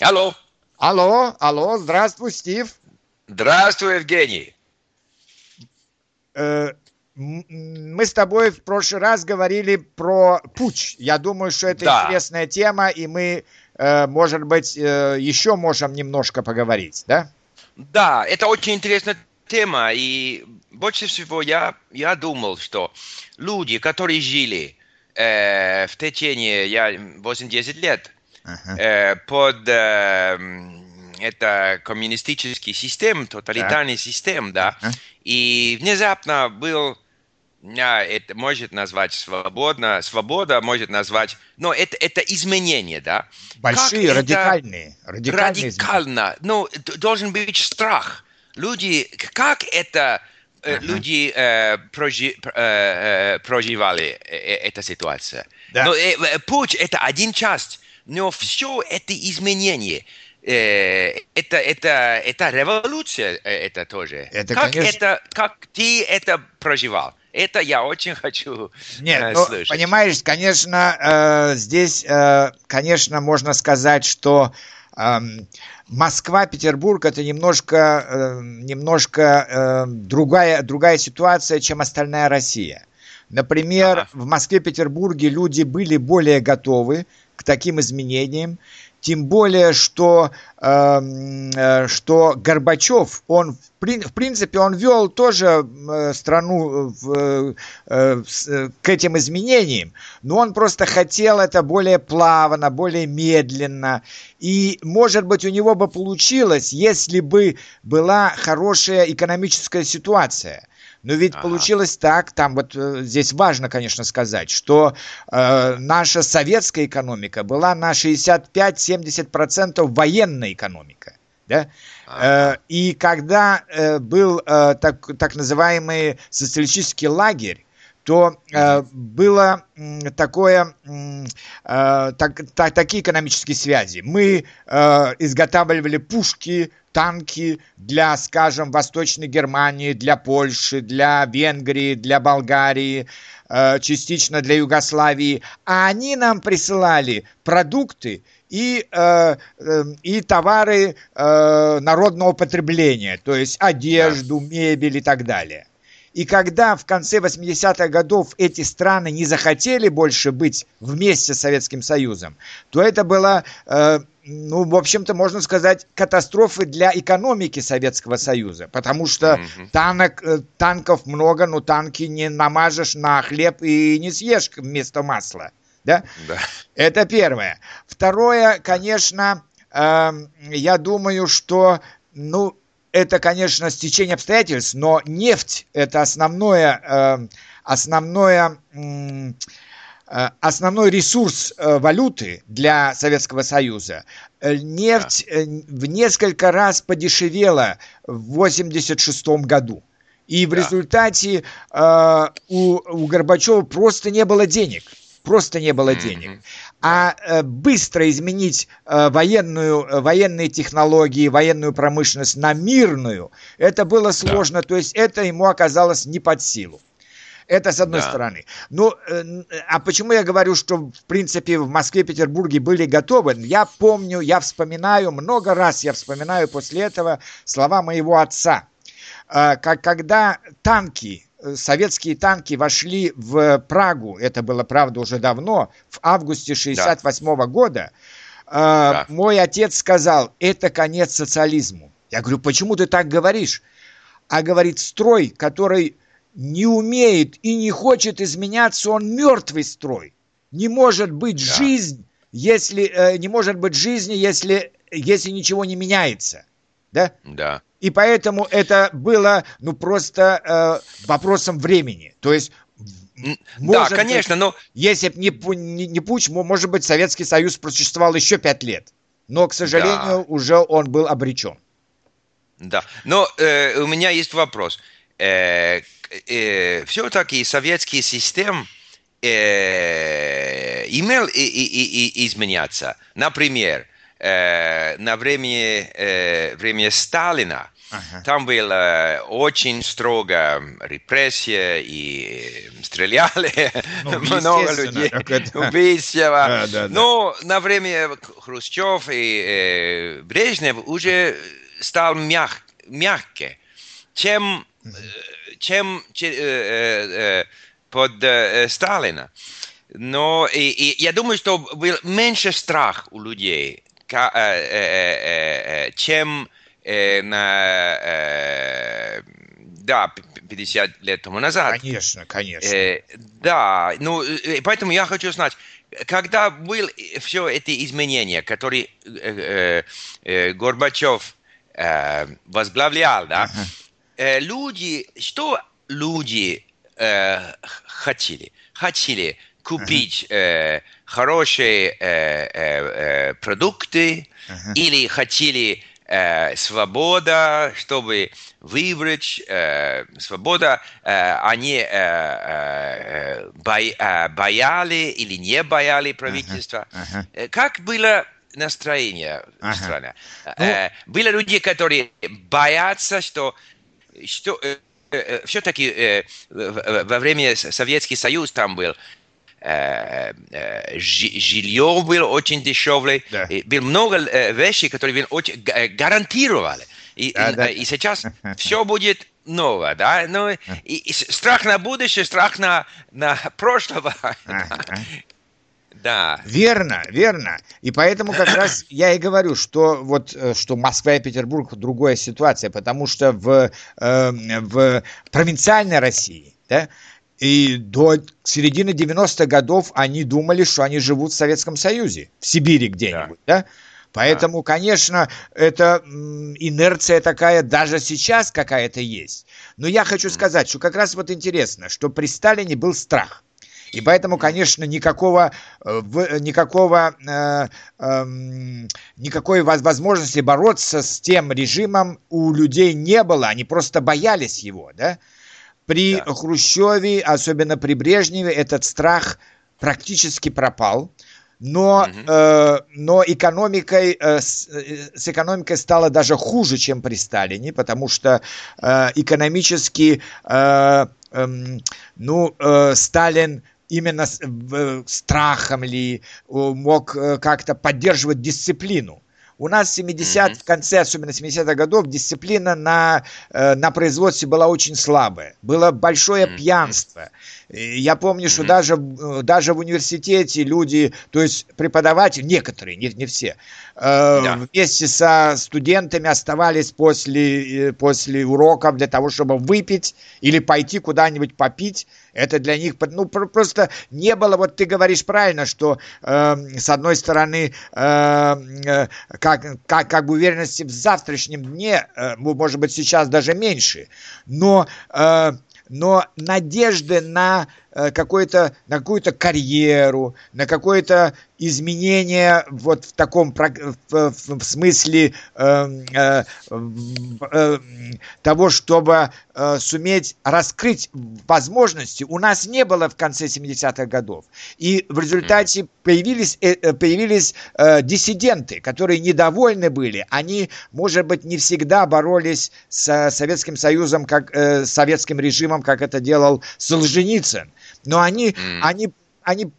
Алло. Алло, алло, здравствуй, Стив. Здравствуй, Евгений. Э, мы с тобой в прошлый раз говорили про путь. Я думаю, что это да. интересная тема, и мы, э, может быть, э, еще можем немножко поговорить, да? Да, это очень интересная тема, и больше всего я, я думал, что люди, которые жили э, в течение я, 8-10 лет э, под э, это коммунистический систем, тоталитарный uh-huh. систем, да, uh-huh. и внезапно был это может назвать свободно, свобода может назвать, но это, это изменение, да. Большие, как радикальные, радикальные. Радикально, ну, должен быть страх. Люди, как это uh-huh. люди э, прожи, э, проживали э, эта ситуация? Да. Но э, путь это один часть, но все это изменение это, это, это революция, это тоже. Это, как, конечно... это, как ты это проживал? Это я очень хочу Нет, э, ну, слышать. Понимаешь, конечно, э, здесь, э, конечно, можно сказать, что э, Москва, Петербург это немножко, э, немножко э, другая, другая ситуация, чем остальная Россия. Например, ага. в Москве, Петербурге люди были более готовы к таким изменениям. Тем более, что, эм, э, что Горбачев, он в, принципе, он вел тоже э, страну в, э, э, к этим изменениям, но он просто хотел это более плавно, более медленно. И, может быть, у него бы получилось, если бы была хорошая экономическая ситуация – но ведь ага. получилось так, там вот э, здесь важно, конечно, сказать, что э, наша советская экономика была на 65-70% военная экономика. Да? Ага. Э, и когда э, был э, так, так называемый социалистический лагерь, то э, было э, такое, э, так, так, такие экономические связи. Мы э, изготавливали пушки, танки для, скажем, Восточной Германии, для Польши, для Венгрии, для Болгарии, э, частично для Югославии, а они нам присылали продукты и, э, э, и товары народного потребления, то есть одежду, мебель и так далее. И когда в конце 80-х годов эти страны не захотели больше быть вместе с Советским Союзом, то это было ну, в общем-то, можно сказать, катастрофы для экономики Советского Союза, потому что mm-hmm. танок, э, танков много, но танки не намажешь на хлеб и не съешь вместо масла. Да? да. Это первое. Второе, конечно, э, я думаю, что, ну, это, конечно, стечение обстоятельств, но нефть – это основное, э, основное э, основной ресурс э, валюты для Советского Союза. Нефть да. в несколько раз подешевела в 1986 году. И в да. результате э, у, у Горбачева просто не было денег. Просто не было денег. А э, быстро изменить э, военную, военные технологии, военную промышленность на мирную, это было сложно. Да. То есть это ему оказалось не под силу. Это с одной да. стороны. Ну, э, а почему я говорю, что, в принципе, в Москве, Петербурге были готовы? Я помню, я вспоминаю, много раз я вспоминаю после этого слова моего отца. Э, как, когда танки, э, советские танки вошли в Прагу, это было, правда, уже давно, в августе 68 -го да. года, да. мой отец сказал, это конец социализму. Я говорю, почему ты так говоришь? А говорит, строй, который не умеет и не хочет изменяться, он мертвый строй. Не может быть да. жизнь, если э, не может быть жизни, если если ничего не меняется, да? Да. И поэтому это было, ну просто э, вопросом времени. То есть может да, конечно, быть, но... Если бы не, не, не Пуч, может быть, Советский Союз просуществовал еще пять лет. Но, к сожалению, да. уже он был обречен. Да, но э, у меня есть вопрос. Э, э, все-таки советский систем э, имел и, и, и, изменяться. Например, э, на время, э, время Сталина Ага. Там было очень строго репрессия и стреляли ну, много людей, это... убийства. Да, да, Но да. на время Хрущев и э, Брежнев уже стал мяг, мягкий, чем, чем э, э, под э, Сталина. Но и, и я думаю, что был меньше страх у людей, э, э, чем э, на, э, да, 50 лет тому назад. Конечно, конечно. Э, да, ну, э, поэтому я хочу знать, когда был все эти изменения, которые э, э, Горбачев э, возглавлял, да, ага. э, люди, что люди э, хотели? Хотели купить ага. э, хорошие э, э, э, продукты ага. или хотели э, свобода, чтобы выбрать э, свобода, э, они э, э, бой, э, бояли или не бояли правительства. Uh-huh, uh-huh. Как было настроение uh-huh. в стране? Uh-huh. были люди, которые боятся, что, что э, э, все-таки э, во время Советский Союз там был, Э, э, жилье было очень дешевле, да. было много э, вещей, которые очень гарантировали. И, да, и, да. и сейчас все будет новое, да, ну, и, и страх на будущее, страх на, на прошлое. Да. Верно, верно. И поэтому как раз я и говорю, что вот что Москва и Петербург другая ситуация, потому что в, э, в провинциальной России, да, и до середины 90-х годов они думали, что они живут в Советском Союзе, в Сибири где-нибудь, да? да? Поэтому, да. конечно, это инерция такая даже сейчас какая-то есть. Но я хочу сказать, что как раз вот интересно, что при Сталине был страх. И поэтому, конечно, никакого, э, никакого, э, э, никакой возможности бороться с тем режимом у людей не было. Они просто боялись его, да? При да. Хрущеве, особенно при Брежневе, этот страх практически пропал. Но, угу. э, но экономикой, э, с, э, с экономикой стало даже хуже, чем при Сталине, потому что э, экономически, э, э, ну, э, Сталин именно с, э, страхом ли мог э, как-то поддерживать дисциплину. У нас в 70 mm-hmm. в конце, особенно 70-х годов, дисциплина на, э, на производстве была очень слабая. Было большое mm-hmm. пьянство. Я помню, что mm-hmm. даже, э, даже в университете люди, то есть преподаватели, некоторые, не, не все, э, yeah. вместе со студентами оставались после, э, после уроков для того, чтобы выпить или пойти куда-нибудь попить. Это для них, ну, просто не было, вот ты говоришь правильно, что э, с одной стороны, э, э, как, как, как бы уверенности в завтрашнем дне, э, может быть, сейчас даже меньше, но... Э, но надежды на какой-то, на какую-то карьеру, на какое-то изменение вот в таком в, в, смысле э, э, э, того, чтобы э, суметь раскрыть возможности, у нас не было в конце 70-х годов. И в результате появились, э, э, появились э, диссиденты, которые недовольны были. Они, может быть, не всегда боролись с Советским Союзом, как э, советским режимом, как это делал Солженицын но они, mm. они, они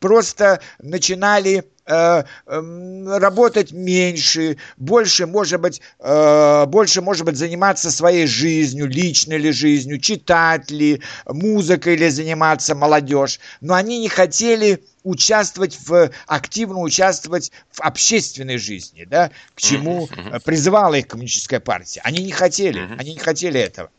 просто начинали работать меньше, больше, может быть, э, больше, может быть, заниматься своей жизнью, личной ли жизнью, читать ли, музыкой ли заниматься молодежь. Но они не хотели участвовать в, активно участвовать в общественной жизни, да, к чему призывала их коммунистическая партия. Они не хотели, они не хотели этого.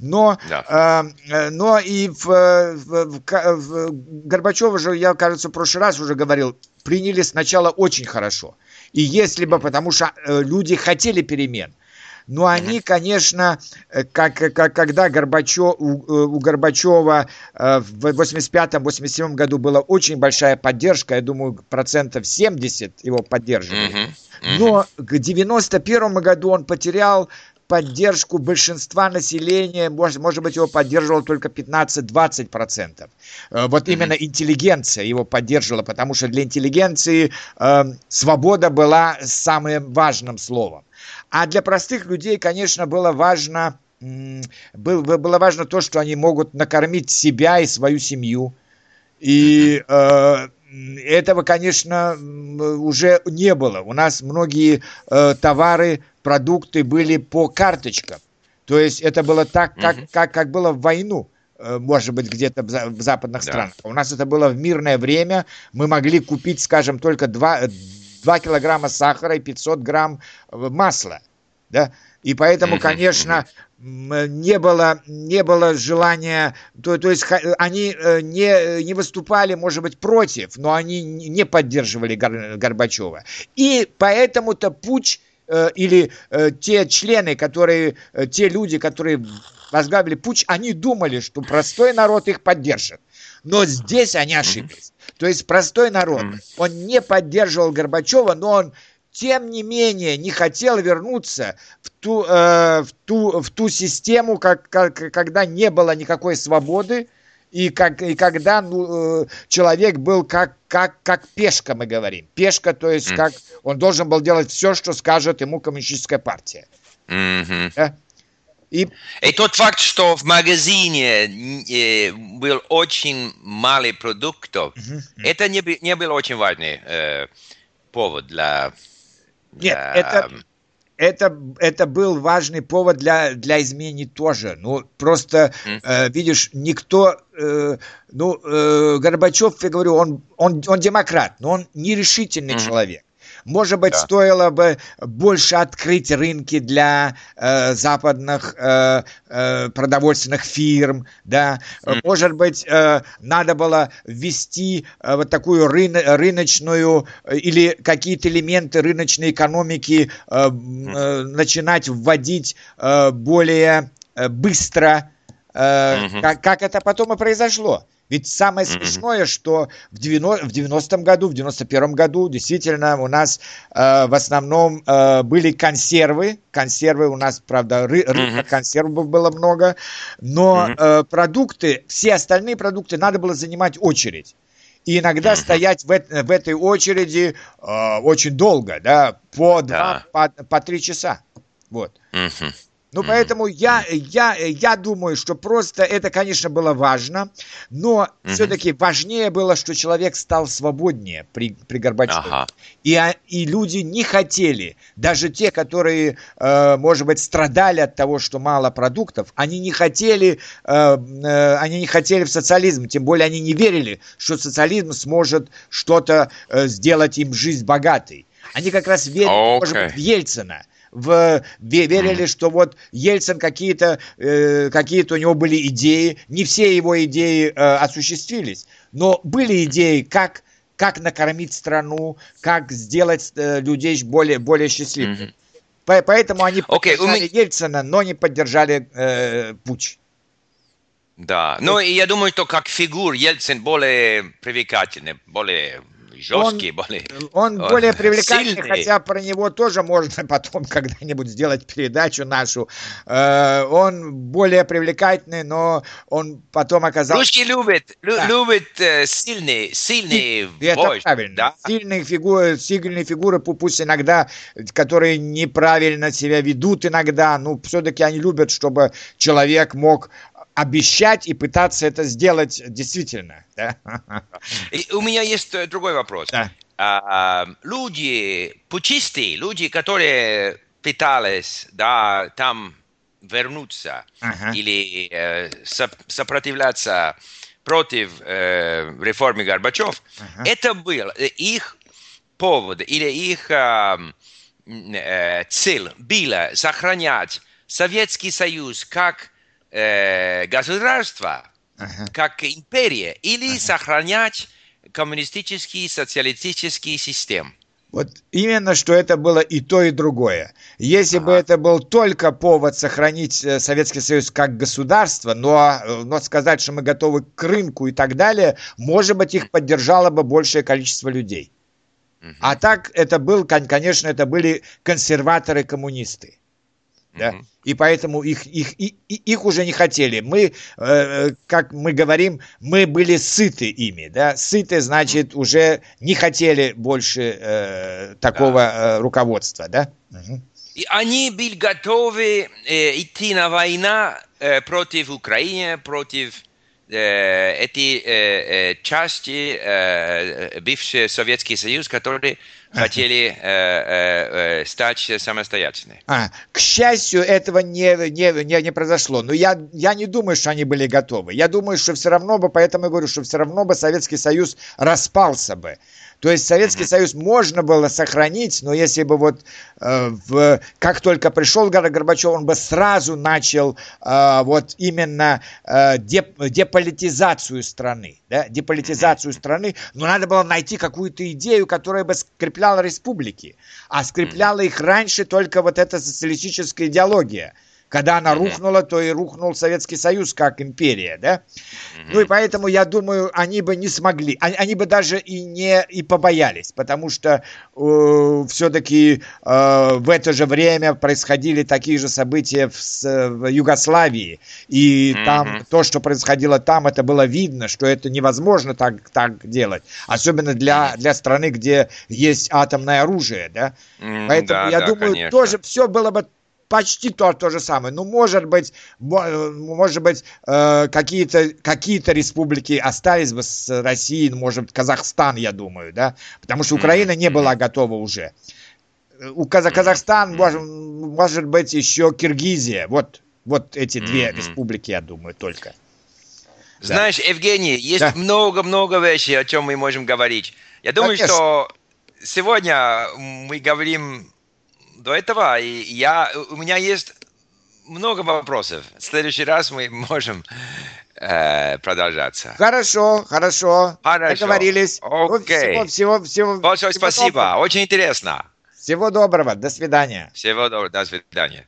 Но, да. э, но и в, в, в, в Горбачева же, я, кажется, в прошлый раз уже говорил, приняли сначала очень хорошо. И если бы, потому что э, люди хотели перемен – но они, конечно, э, как, как когда Горбачев, у, э, у Горбачева э, в 85-87 году была очень большая поддержка, я думаю, процентов 70 его поддерживали. Но к 91 году он потерял поддержку большинства населения, может, может быть, его поддерживало только 15-20%. Э, вот именно интеллигенция его поддерживала, потому что для интеллигенции э, свобода была самым важным словом. А для простых людей, конечно, было важно, было важно то, что они могут накормить себя и свою семью. И э, этого, конечно, уже не было. У нас многие э, товары, продукты были по карточкам. То есть это было так, как, угу. как, как было в войну э, может быть, где-то в западных да. странах. У нас это было в мирное время. Мы могли купить, скажем, только 2, 2 килограмма сахара и 500 грамм э, масла. Да? И поэтому, конечно, не было, не было желания, то, то есть они э, не, не выступали, может быть, против, но они не поддерживали Горбачева. И поэтому-то путь э, или э, те члены, которые, те люди, которые возглавили путь, они думали, что простой народ их поддержит. Но здесь они ошиблись. То есть простой народ, он не поддерживал Горбачева, но он тем не менее не хотел вернуться в ту, э, в ту, в ту систему, как, как, когда не было никакой свободы, и, как, и когда ну, э, человек был как, как, как пешка, мы говорим. Пешка, то есть как он должен был делать все, что скажет ему коммунистическая партия. Mm-hmm. Да? И... и тот факт, что в магазине э, был очень мало продуктов, mm-hmm. это не, не был очень важный э, повод для нет, это, это, это был важный повод для, для изменений тоже. Ну, просто, mm. э, видишь, никто, э, ну, э, Горбачев, я говорю, он, он, он демократ, но он нерешительный mm. человек. Может быть, да. стоило бы больше открыть рынки для э, западных э, э, продовольственных фирм, да. Mm. Может быть, э, надо было ввести э, вот такую рыно рыночную э, или какие-то элементы рыночной экономики э, э, начинать вводить э, более э, быстро, э, как, как это потом и произошло. Ведь самое смешное, mm-hmm. что в, 90, в 90-м году, в 91-м году действительно у нас э, в основном э, были консервы. Консервы у нас, правда, ры, mm-hmm. консервов было много. Но mm-hmm. э, продукты, все остальные продукты надо было занимать очередь. И иногда mm-hmm. стоять в, в этой очереди э, очень долго, да, по два, по, по три часа. Вот. Mm-hmm. Ну, mm-hmm. поэтому я, я, я думаю, что просто это, конечно, было важно, но mm-hmm. все-таки важнее было, что человек стал свободнее при, при Горбачеве. Ага. И, а, и люди не хотели, даже те, которые, э, может быть, страдали от того, что мало продуктов, они не хотели, э, э, они не хотели в социализм, тем более они не верили, что социализм сможет что-то э, сделать им жизнь богатой. Они как раз верили, okay. может быть, в Ельцина в, верили, что вот Ельцин какие-то, э, какие-то у него были идеи, не все его идеи э, осуществились, но были идеи, как, как накормить страну, как сделать э, людей более, более счастливыми. Mm-hmm. Поэтому они okay, поддержали меня... Ельцина, но не поддержали э, Пуч. Да, ну и я думаю, что как фигур Ельцин более привлекательный, более жесткий, он, более... Он более привлекательный, сильный. хотя про него тоже можно потом когда-нибудь сделать передачу нашу. Э, он более привлекательный, но он потом оказался... Русские любят, да. любят э, сильные, сильные Это вождь, правильно. Да? Сильные фигуры, сильные фигуры, пусть иногда, которые неправильно себя ведут иногда, ну, все-таки они любят, чтобы человек мог обещать и пытаться это сделать действительно. Да? И у меня есть э, другой вопрос. Да. А, люди пучистые, люди, которые пытались да, там вернуться ага. или э, сопротивляться против э, реформы Горбачев, ага. это был э, их повод или их э, э, цель была сохранять Советский Союз как э, государство, ага. как империя, или ага. сохранять коммунистический, социалистический систем. Вот именно, что это было и то, и другое. Если ага. бы это был только повод сохранить э, Советский Союз как государство, но, э, но сказать, что мы готовы к рынку и так далее, может быть, их поддержало бы большее количество людей. Угу. А так это был, конечно, это были консерваторы-коммунисты. Да, и поэтому их, их, их, их уже не хотели. Мы, э, как мы говорим, мы были сыты ими, да, сыты, значит, уже не хотели больше э, такого да. э, руководства, да. Угу. И они были готовы э, идти на войну э, против Украины, против э, эти э, части, э, бывший Советский Союз, которые хотели э, э, стать самостоятельными. А, к счастью, этого не, не, не, не произошло. Но я, я не думаю, что они были готовы. Я думаю, что все равно бы, поэтому я говорю, что все равно бы Советский Союз распался бы. То есть Советский. Союз можно было сохранить, но если бы вот э, в, как только пришел Горбачев, он бы сразу начал э, вот именно э, деп, деполитизацию страны, да, деполитизацию страны, но надо было найти какую-то идею, которая бы скрепляла республики, а скрепляла их раньше только вот эта социалистическая идеология. Когда она рухнула, то и рухнул Советский Союз как империя, да? Ну и поэтому, я думаю, они бы не смогли, они, они бы даже и не и побоялись, потому что э, все-таки э, в это же время происходили такие же события в, в Югославии, и mm-hmm. там то, что происходило там, это было видно, что это невозможно так, так делать, особенно для, для страны, где есть атомное оружие, да? Mm, Поэтому да, я да, думаю, конечно. тоже все было бы почти то, то же самое. Ну, может быть, может быть, э, какие-то какие республики остались бы с Россией, ну, может быть, Казахстан, я думаю, да, потому что Украина не была готова уже. У Казах Казахстан, может, может быть, еще Киргизия. Вот, вот эти две республики, я думаю, только. Знаешь, да. Евгений, есть много-много да. вещей, о чем мы можем говорить. Я думаю, Конечно. что сегодня мы говорим до этого, и я, у меня есть много вопросов. В следующий раз мы можем э, продолжаться. Хорошо, хорошо. Хорошо. Договорились. Окей. Ну, всего, всего, всего, Большое всего спасибо. Доброго. Очень интересно. Всего доброго. До свидания. Всего доброго. До свидания.